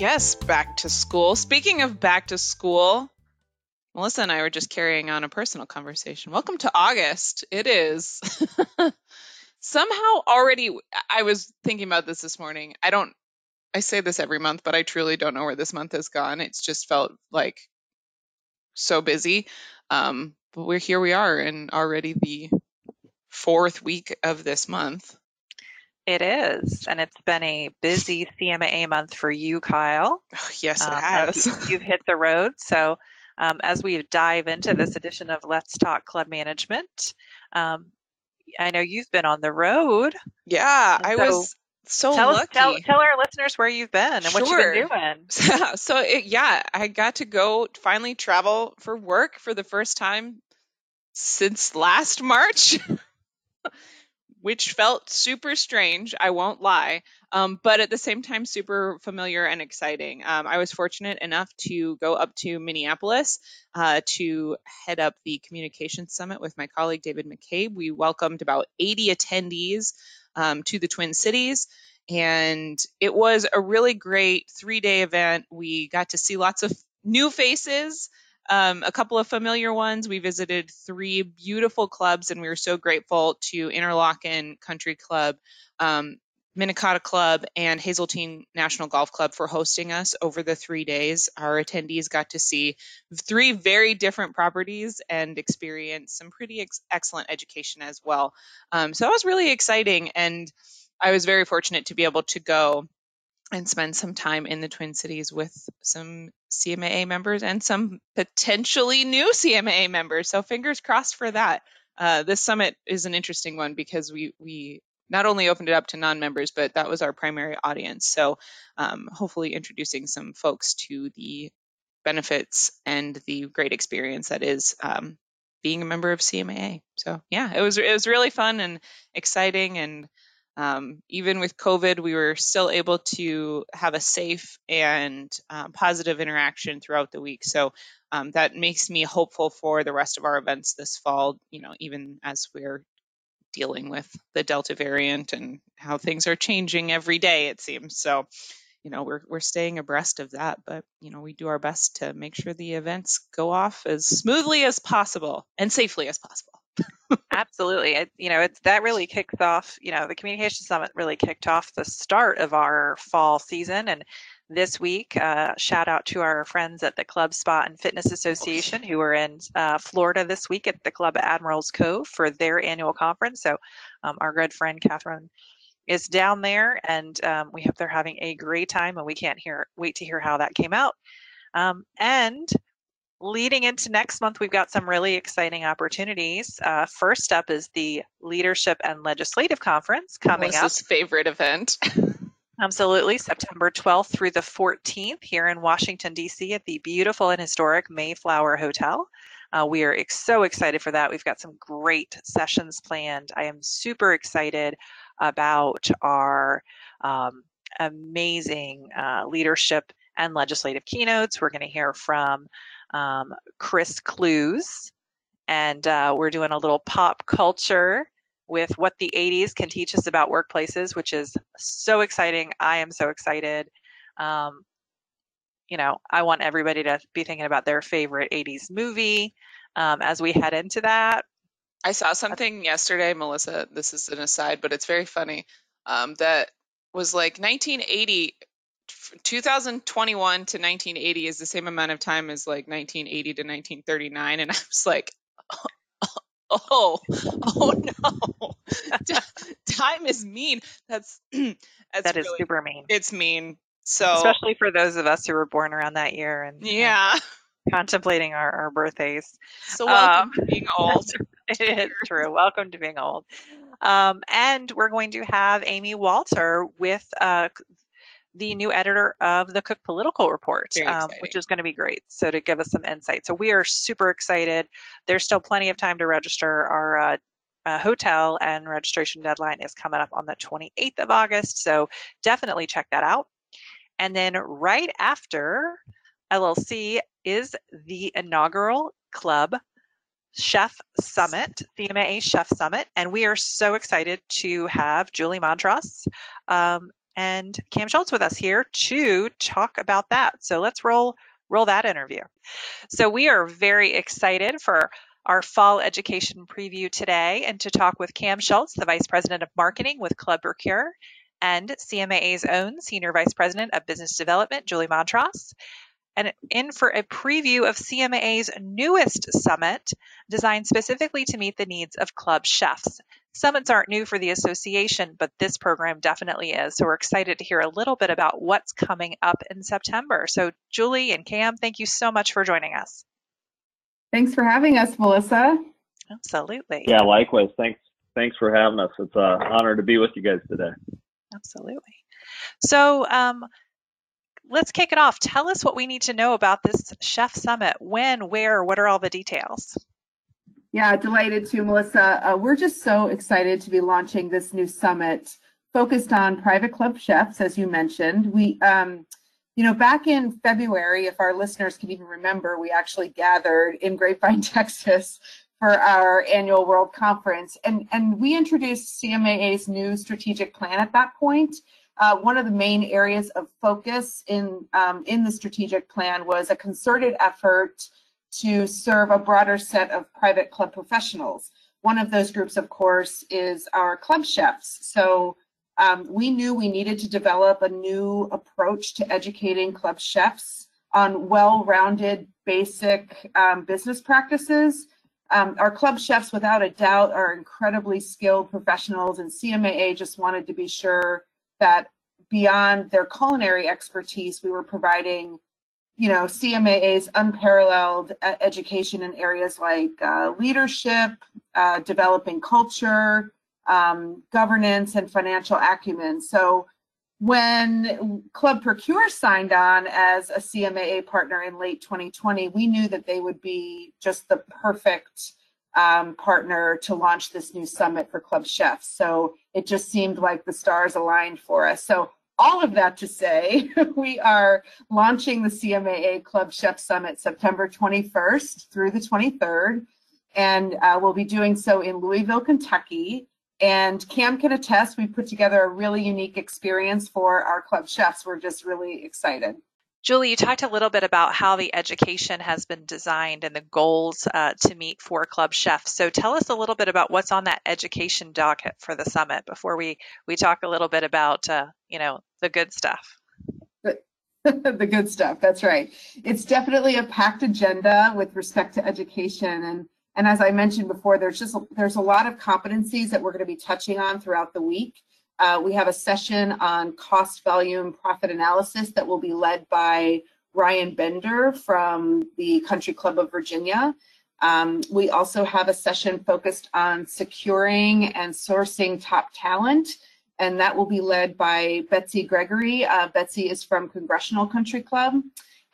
Yes, back to school. Speaking of back to school, Melissa and I were just carrying on a personal conversation. Welcome to August. It is somehow already. I was thinking about this this morning. I don't, I say this every month, but I truly don't know where this month has gone. It's just felt like so busy. Um, but we're here, we are, and already the fourth week of this month. It is, and it's been a busy CMAA month for you, Kyle. Yes, it Um, has. you've hit the road. So, um, as we dive into this edition of Let's Talk Club Management, um, I know you've been on the road. Yeah, And I was so tell, us, lucky. tell tell our listeners where you've been and what you've been doing. so it, yeah, I got to go finally travel for work for the first time since last March, which felt super strange. I won't lie, um, but at the same time, super familiar and exciting. Um, I was fortunate enough to go up to Minneapolis uh, to head up the communications summit with my colleague David McCabe. We welcomed about 80 attendees um, to the Twin Cities and it was a really great three day event. We got to see lots of new faces, um, a couple of familiar ones. We visited three beautiful clubs, and we were so grateful to Interlachen Country Club, um, Minnetonka Club, and Hazeltine National Golf Club for hosting us over the three days. Our attendees got to see three very different properties and experience some pretty ex- excellent education as well. Um, so that was really exciting. And I was very fortunate to be able to go and spend some time in the Twin Cities with some CMAA members and some potentially new CMAA members. So fingers crossed for that. Uh, this summit is an interesting one because we we not only opened it up to non-members, but that was our primary audience. So um, hopefully introducing some folks to the benefits and the great experience that is um, being a member of CMAA. So yeah, it was it was really fun and exciting and um, even with COVID, we were still able to have a safe and um, positive interaction throughout the week. So um, that makes me hopeful for the rest of our events this fall, you know, even as we're dealing with the Delta variant and how things are changing every day, it seems. So, you know, we're, we're staying abreast of that, but, you know, we do our best to make sure the events go off as smoothly as possible and safely as possible. Absolutely. You know, it's that really kicks off, you know, the Communication Summit really kicked off the start of our fall season. And this week, uh, shout out to our friends at the Club Spa and Fitness Association who are in uh, Florida this week at the Club Admirals Cove for their annual conference. So, um, our good friend Catherine is down there, and um, we hope they're having a great time. And we can't hear wait to hear how that came out. Um, and leading into next month, we've got some really exciting opportunities. Uh, first up is the Leadership and Legislative Conference coming up. Favorite event. Absolutely, September 12th through the 14th here in Washington, D.C. at the beautiful and historic Mayflower Hotel. Uh, we are ex- so excited for that. We've got some great sessions planned. I am super excited about our um, amazing uh, leadership and legislative keynotes. We're going to hear from um, Chris Clues, and uh, we're doing a little pop culture with what the 80s can teach us about workplaces, which is so exciting. I am so excited. Um, you know, I want everybody to be thinking about their favorite 80s movie um, as we head into that. I saw something yesterday, Melissa. This is an aside, but it's very funny. Um, that was like 1980, f- 2021 to 1980 is the same amount of time as like 1980 to 1939, and I was like, oh, oh no, time is mean. That's that's That is really, super mean, it's mean. So especially for those of us who were born around that year and, and yeah, contemplating our, our birthdays. so welcome Um, to being old. It is true. Welcome to being old. Um, and we're going to have Amy Walter with uh, the new editor of the Cook Political Report, um, which is going to be great. So to give us some insight. So we are super excited. There's still plenty of time to register. Our uh, uh, hotel and registration deadline is coming up on the 28th of August. So definitely check that out. And then right after LLC is the inaugural club Chef Summit, CMAA Chef Summit, and we are so excited to have Julie Montross um, and Cam Schultz with us here to talk about that. So let's roll roll that interview. So we are very excited for our fall education preview today and to talk with Cam Schultz, the Vice President of Marketing with Club Procure, and CMAA's own Senior Vice President of Business Development, Julie Montross and in for a preview of CMAA's newest summit, designed specifically to meet the needs of club chefs. Summits aren't new for the association, but this program definitely is. So we're excited to hear a little bit about what's coming up in September. So, Julie and Cam, thank you so much for joining us. Thanks for having us, Melissa. Absolutely. Yeah, likewise. Thanks. Thanks for having us. It's an honor to be with you guys today. Absolutely. So, um, let's kick it off. Tell us what we need to know about this Chef Summit. When, where, what are all the details? Yeah, delighted to, Melissa. Uh, we're just so excited to be launching this new summit focused on private club chefs, as you mentioned. We, um, you know, back in February, if our listeners can even remember, we actually gathered in Grapevine, Texas for our annual World Conference. And, and we introduced CMAA's new strategic plan at that point. Uh, one of the main areas of focus in, um, in the strategic plan was a concerted effort to serve a broader set of private club professionals. One of those groups, of course, is our club chefs. So um, we knew we needed to develop a new approach to educating club chefs on well-rounded basic um, business practices. Um, our club chefs, without a doubt, are incredibly skilled professionals, and CMAA just wanted to be sure that beyond their culinary expertise, we were providing, you know, CMAA's unparalleled education in areas like uh, leadership, uh, developing culture, um, governance, and financial acumen. So when Club Procure signed on as a CMAA partner in late 2020, we knew that they would be just the perfect um, partner to launch this new summit for club chefs. So it just seemed like the stars aligned for us. So all of that to say, we are launching the CMAA Club Chef Summit September 21st through the 23rd, and uh, we'll be doing so in Louisville, Kentucky. And Cam can attest, we put together a really unique experience for our club chefs. We're just really excited. Julie, you talked a little bit about how the education has been designed and the goals uh, to meet for club chefs. So tell us a little bit about what's on that education docket for the summit before we we talk a little bit about uh, you know the good stuff. the good stuff. That's right. It's definitely a packed agenda with respect to education and and as I mentioned before, there's just there's a lot of competencies that we're going to be touching on throughout the week. Uh, we have a session on cost volume profit analysis that will be led by Ryan Bender from the Country Club of Virginia. Um, we also have a session focused on securing and sourcing top talent, and that will be led by Betsy Gregory. Uh, Betsy is from Congressional Country Club.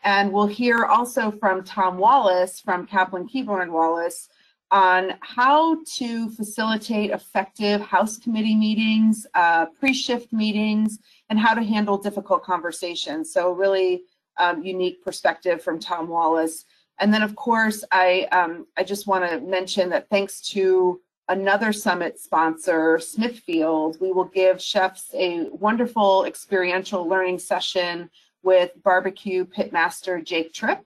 And we'll hear also from Tom Wallace from Kopplin Kuebler Wallace on how to facilitate effective House committee meetings, uh, pre-shift meetings, and how to handle difficult conversations. So really um, unique perspective from Tom Wallace. And then of course, I, um, I just wanna mention that thanks to another summit sponsor, Smithfield, we will give chefs a wonderful experiential learning session with barbecue pitmaster Jake Tripp.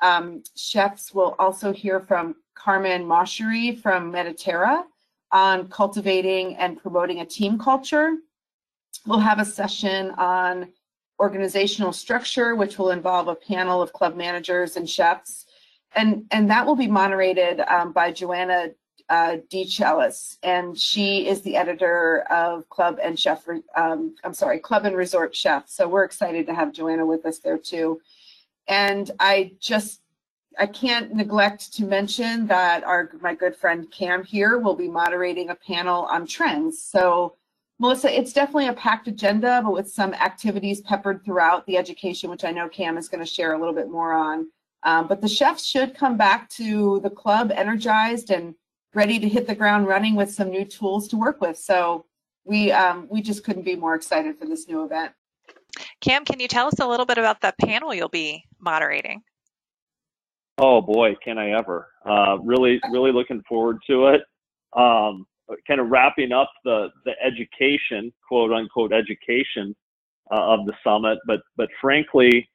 Um, chefs will also hear from Carmen Mashiri from Mediterra on cultivating and promoting a team culture. We'll have a session on organizational structure, which will involve a panel of club managers and chefs. And, and that will be moderated um, by Joanna uh, and she is the editor of Club and Chef, um, I'm sorry, Club and Resort Chef. So we're excited to have Joanna with us there too. And I just I can't neglect to mention that our my good friend Cam here will be moderating a panel on trends. So Melissa, it's definitely a packed agenda, but with some activities peppered throughout the education, which I know Cam is going to share a little bit more on. Um, but the chefs should come back to the club energized and ready to hit the ground running with some new tools to work with. So we um, we just couldn't be more excited for this new event. Cam, can you tell us a little bit about the panel you'll be moderating? Oh boy, can I ever! Uh, really, really looking forward to it. Um, kind of wrapping up the the education, quote unquote, education uh, of the summit, but but frankly,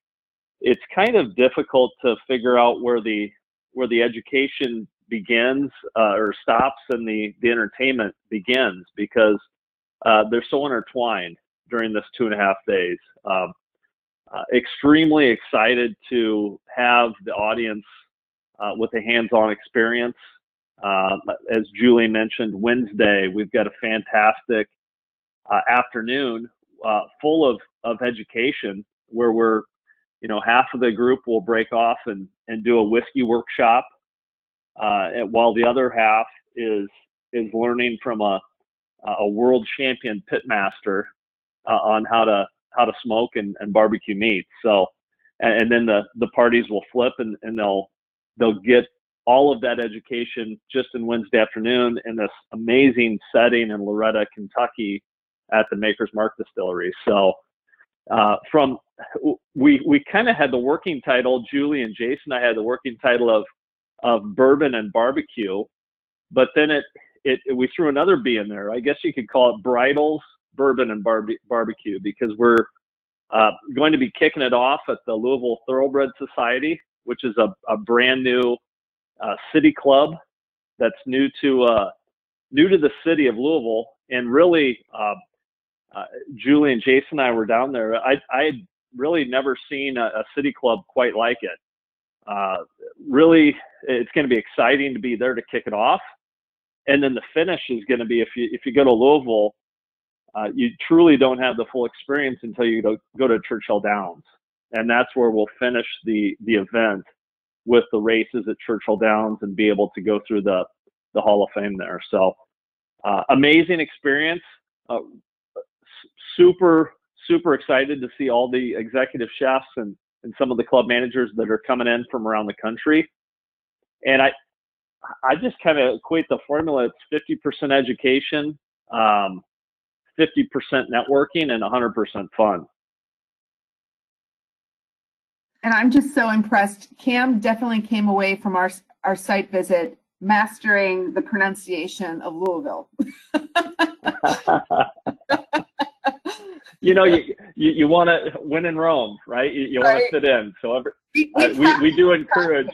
it's kind of difficult to figure out where the where the education begins uh, or stops and the the entertainment begins because uh, they're so intertwined during this two and a half days. Um, uh, extremely excited to have the audience uh, with a hands-on experience. Uh, as Julie mentioned, Wednesday we've got a fantastic uh, afternoon full of of education where we're you know, half of the group will break off and, and do a whiskey workshop, uh, while the other half is is learning from a a world champion pitmaster uh, on how to how to smoke and, and barbecue meat. So, and, and, then the the parties will flip and, and they'll they'll get all of that education just in Wednesday afternoon in this amazing setting in Loretto, Kentucky, at the Maker's Mark Distillery. So, uh, from we we kind of had the working title. Julie and Jason, I had the working title of of bourbon and barbecue, but then it, it, we threw another B in there. I guess you could call it bridles, bourbon and barbecue because we're uh, going to be kicking it off at the Louisville Thoroughbred Society, which is a, a brand new uh, city club that's new to uh, new to the city of Louisville, and really uh, uh, Julie and Jason and I were down there. I I had really never seen a, a city club quite like it. Uh, really, it's going to be exciting to be there to kick it off, and then the finish is going to be if you if you go to Louisville, uh, you truly don't have the full experience until you go, go to Churchill Downs, and that's where we'll finish the the event with the races at Churchill Downs and be able to go through the the Hall of Fame there. So, uh, amazing experience. Uh, super super excited to see all the executive chefs and, and some of the club managers that are coming in from around the country. And I, I just kind of equate the formula. It's 50% education, um, 50% networking, and 100% fun. And I'm just so impressed. Cam definitely came away from our our site visit mastering the pronunciation of Louisville. you know, you you, you want to win in Rome, right? You, you want to fit in. So every, we, we, uh, we, we do encourage.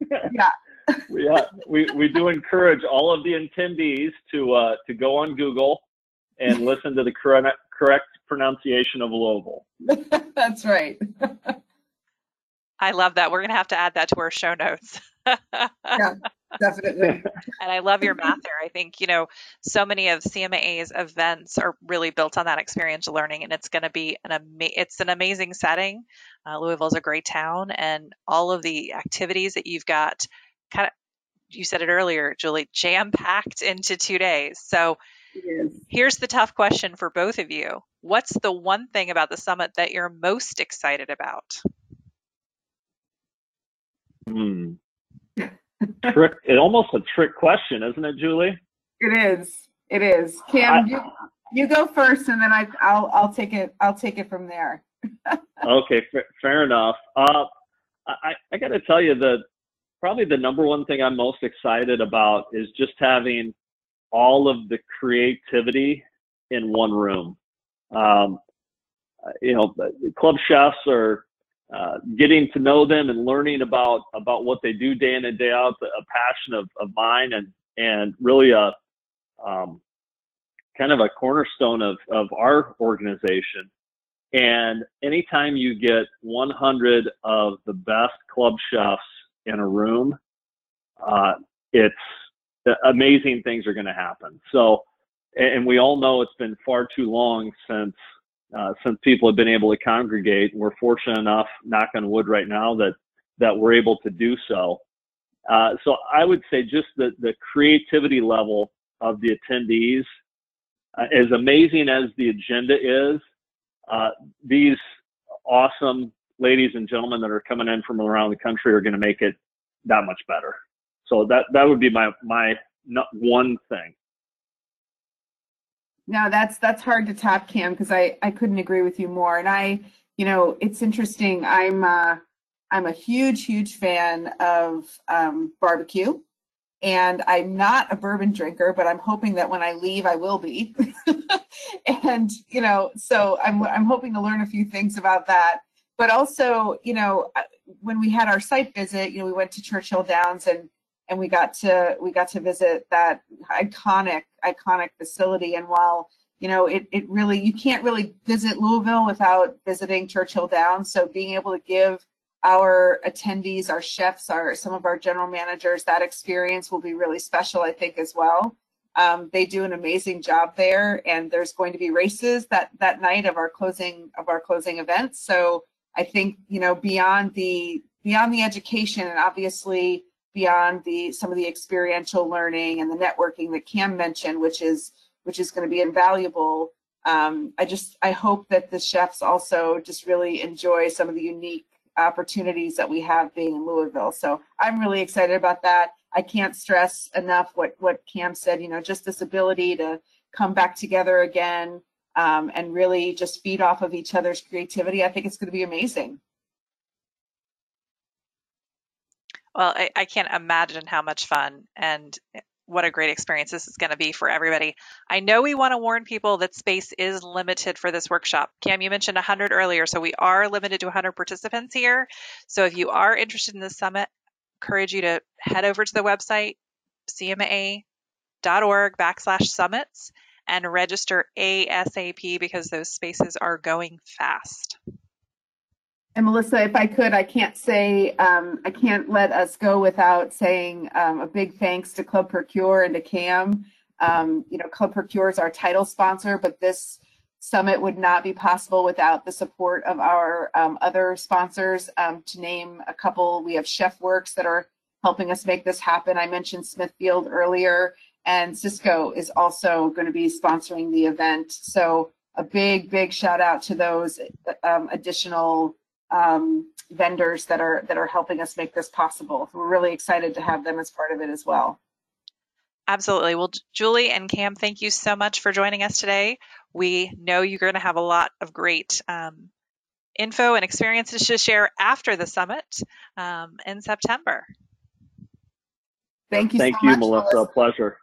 yeah. we, uh, we we do encourage all of the attendees to uh, to go on Google and listen to the correct correct pronunciation of Louisville. That's right. I love that. We're going to have to add that to our show notes. yeah, definitely. and I love your math there. I think, you know, so many of CMA's events are really built on that experiential learning and it's going to be an ama- it's an amazing setting. Uh, Louisville is a great town and all of the activities that you've got kind of you said it earlier, Julie, jam packed into 2 days. So here's the tough question for both of you. What's the one thing about the summit that you're most excited about? Hmm trick. It's almost a trick question, isn't it, Julie? It is. It is. Cam, I, you, you go first, and then I, I'll I'll take it. I'll take it from there. okay, f- fair enough. Uh, I I got to tell you that probably the number one thing I'm most excited about is just having all of the creativity in one room. Um, you know, club chefs are uh, getting to know them and learning about about what they do day in and day out, a passion of, of mine and and really a um, kind of a cornerstone of of our organization. And anytime you get 100 of the best club chefs in a room, uh, it's amazing things are going to happen. So, and we all know it's been far too long since uh, since people have been able to congregate. We're fortunate enough, knock on wood, right now that that we're able to do so. Uh, so I would say just the the creativity level of the attendees, uh, as amazing as the agenda is, uh, these awesome ladies and gentlemen that are coming in from around the country are going to make it that much better. So that that would be my my one thing. No, that's that's hard to top, Cam, because I I couldn't agree with you more. And I, you know, it's interesting. I'm uh, I'm a huge huge fan of um, barbecue, and I'm not a bourbon drinker, but I'm hoping that when I leave, I will be. and you know, so I'm I'm hoping to learn a few things about that. But also, you know, uh, when we had our site visit, you know, we went to Churchill Downs and and we got to we got to visit that iconic iconic facility. And while you know, it it really you can't really visit Louisville without visiting Churchill Downs. So being able to give our attendees, our chefs, our some of our general managers, that experience will be really special, I think, as well. Um, they do an amazing job there, and there's going to be races that that night of our closing of our closing events. So I think you know beyond the beyond the education and obviously beyond the some of the experiential learning and the networking that Cam mentioned, which is which is going to be invaluable. Um, I just I hope that the chefs also just really enjoy some of the unique opportunities that we have being in Louisville. So I'm really excited about that. I can't stress enough what what Cam said. You know, just this ability to come back together again um, and really just feed off of each other's creativity. I think it's going to be amazing. Well, I, I can't imagine how much fun and what a great experience this is going to be for everybody. I know we want to warn people that space is limited for this workshop. Cam, you mentioned 100 earlier, so we are limited to 100 participants here. So if you are interested in the summit, encourage you to head over to the website cmaa.org backslash summits and register ASAP because those spaces are going fast. And Melissa, if I could, I can't say, um, I can't let us go without saying um, a big thanks to Club Procure and to CAM. Um, you know, Club Procure is our title sponsor, but this summit would not be possible without the support of our um, other sponsors. Um, to name a couple, we have Chef Works that are helping us make this happen. I mentioned Smithfield earlier, and Sysco is also going to be sponsoring the event. So a big, big shout out to those um, additional um, vendors that are that are helping us make this possible. We're really excited to have them as part of it as well. Absolutely. Well, Julie and Cam, thank you so much for joining us today. We know you're going to have a lot of great um, info and experiences to share after the summit um, in September. Thank you. Thank so you, much, Melissa. Melissa. Pleasure.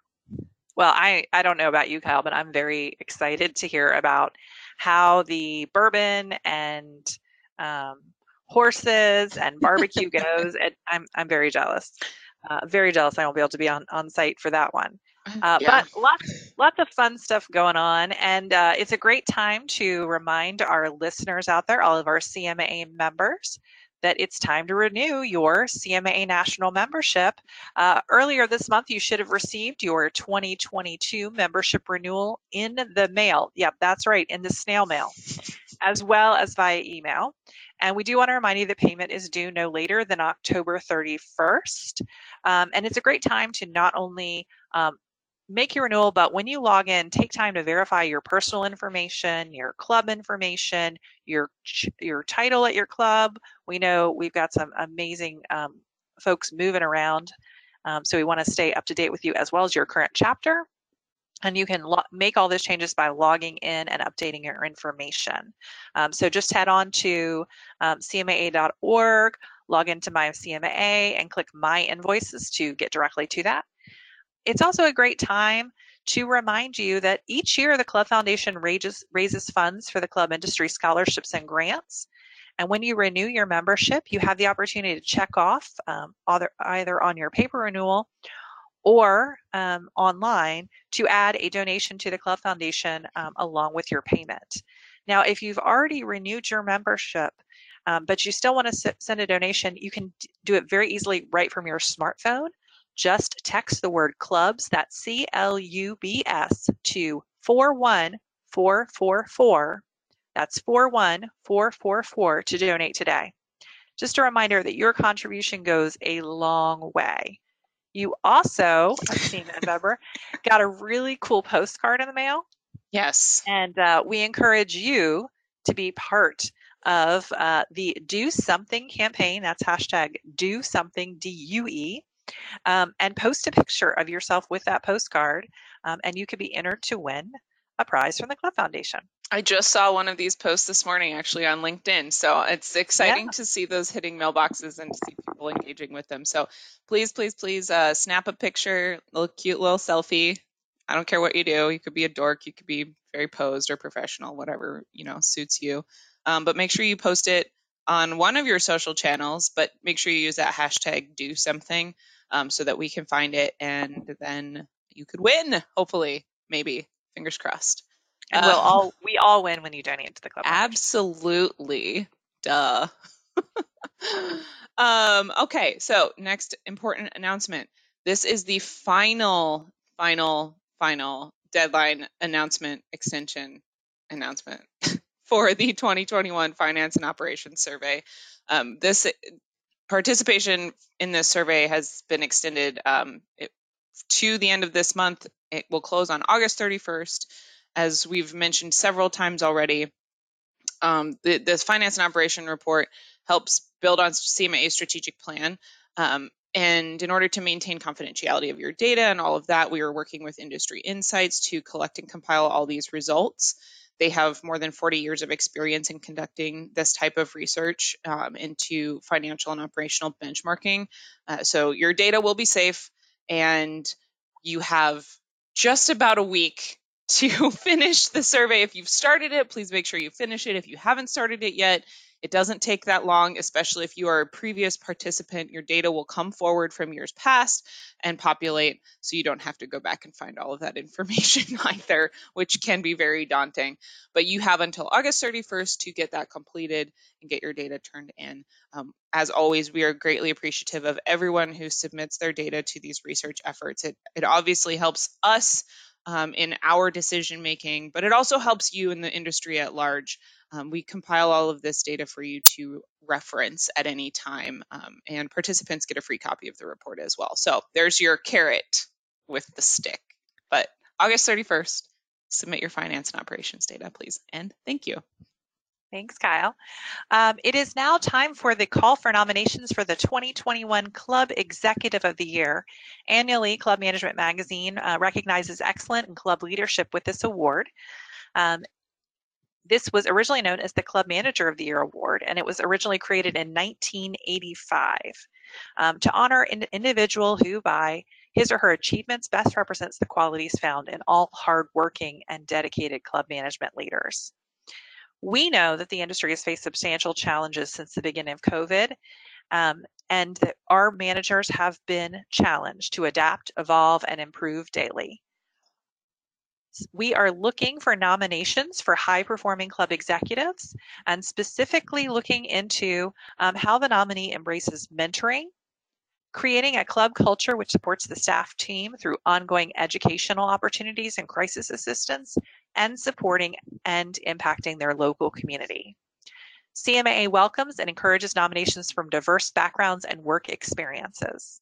Well, I, I don't know about you, Kyle, but I'm very excited to hear about how the bourbon and um, horses and barbecue goes. And I'm I'm very jealous. Uh, very jealous. I won't be able to be on on site for that one. Uh, Yeah. But lots lots of fun stuff going on, and uh, it's a great time to remind our listeners out there, all of our CMA members, that it's time to renew your CMA national membership. Uh, earlier this month, you should have received your 2022 membership renewal in the mail. Yep, that's right, in the snail mail, as well as via email. And we do want to remind you that payment is due no later than October 31st. Um, and it's a great time to not only um, make your renewal, but when you log in, take time to verify your personal information, your club information, your your title at your club. We know we've got some amazing um, folks moving around, um, so we want to stay up to date with you as well as your current chapter. And you can make all those changes by logging in and updating your information. Um, so just head on to um, cmaa.org, log into my CMA, and click My Invoices to get directly to that. It's also a great time to remind you that each year the Club Foundation raises, raises funds for the club industry scholarships and grants. And when you renew your membership, you have the opportunity to check off um, either, either on your paper renewal or um, online to add a donation to the Club Foundation um, along with your payment. Now, if you've already renewed your membership, um, but you still want to send a donation, you can do it very easily right from your smartphone. Just text the word clubs, that's C L U B S, to 41444. That's 41444 to donate today. Just a reminder that your contribution goes a long way. You also, I've seen that, Deborah, got a really cool postcard in the mail. Yes. And uh, we encourage you to be part of uh, the Do Something campaign. That's hashtag Do Something D U E. Um, and post a picture of yourself with that postcard, um, and you could be entered to win a prize from the Club Foundation. I just saw one of these posts this morning actually on LinkedIn. So it's exciting Yeah. to see those hitting mailboxes and to see people engaging with them. So please, please, please uh, snap a picture, a little cute little selfie. I don't care what you do. You could be a dork, you could be very posed or professional, whatever, you know, suits you. Um, but make sure you post it on one of your social channels, but make sure you use that hashtag do something um, so that we can find it and then you could win, hopefully, maybe. Fingers crossed. And Uh, we'll all we all win when you donate to the Club Absolutely. Duh. um, okay, so next important announcement. This is the final, final, final deadline announcement extension announcement for the 2021 Finance and Operations Survey. Um, this participation in this survey has been extended um, it, to the end of this month. It will close on August 31st. As we've mentioned several times already, um, the, this finance and operation report helps build on CMA's strategic plan. Um, and in order to maintain confidentiality of your data and all of that, we are working with Industry Insights to collect and compile all these results. They have more than 40 years of experience in conducting this type of research um, into financial and operational benchmarking. Uh, so your data will be safe, and you have just about a week to finish the survey. If you've started it, please make sure you finish it. If you haven't started it yet, it doesn't take that long, especially if you are a previous participant. Your data will come forward from years past and populate, so you don't have to go back and find all of that information either, which can be very daunting. But you have until August 31st to get that completed and get your data turned in. Um, as always, we are greatly appreciative of everyone who submits their data to these research efforts. It, it obviously helps us um, in our decision making, but it also helps you in the industry at large. Um, we compile all of this data for you to reference at any time, um, and participants get a free copy of the report as well. So there's your carrot with the stick. But August 31st, submit your finance and operations data, please. And thank you. Thanks, Kyle. Um, it is now time for the call for nominations for the 2021 Club Executive of the Year. Annually, Club Management Magazine uh, recognizes excellent in club leadership with this award. Um, this was originally known as the Club Manager of the Year Award, and it was originally created in 1985 um, to honor an individual who, by his or her achievements, best represents the qualities found in all hardworking and dedicated club management leaders. We know that the industry has faced substantial challenges since the beginning of COVID, um, and that our managers have been challenged to adapt, evolve, and improve daily. We are looking for nominations for high performing club executives and specifically looking into um, how the nominee embraces mentoring, creating a club culture which supports the staff team through ongoing educational opportunities and crisis assistance, and supporting and impacting their local community. CMAA welcomes and encourages nominations from diverse backgrounds and work experiences.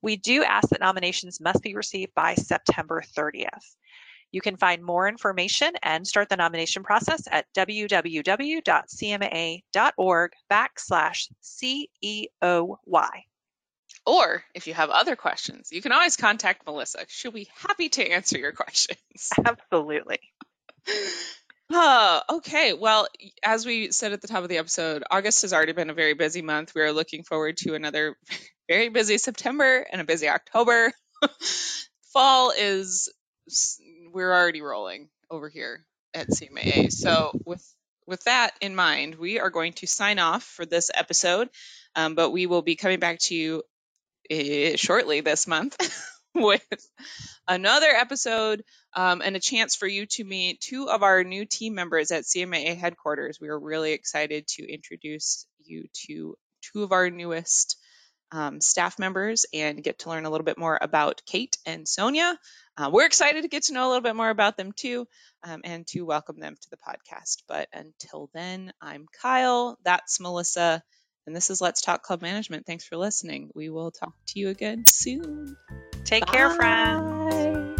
We do ask that nominations must be received by September 30th. You can find more information and start the nomination process at www.cmaa.org backslash CEOY. Or if you have other questions, you can always contact Melissa. She'll be happy to answer your questions. Absolutely. Oh, okay. Well, as we said at the top of the episode, August has already been a very busy month. We are looking forward to another very busy September and a busy October. Fall is, we're already rolling over here at CMAA. So, with with that in mind, we are going to sign off for this episode, um, but we will be coming back to you shortly this month with another episode um, and a chance for you to meet two of our new team members at CMAA headquarters. We are really excited to introduce you to two of our newest um, staff members and get to learn a little bit more about Kate and Sonia. Uh, we're excited to get to know a little bit more about them too um, and to welcome them to the podcast. But until then, I'm Kyle, that's Melissa, and this is Let's Talk Club Management. Thanks for listening. We will talk to you again soon. Take care, friends. Bye.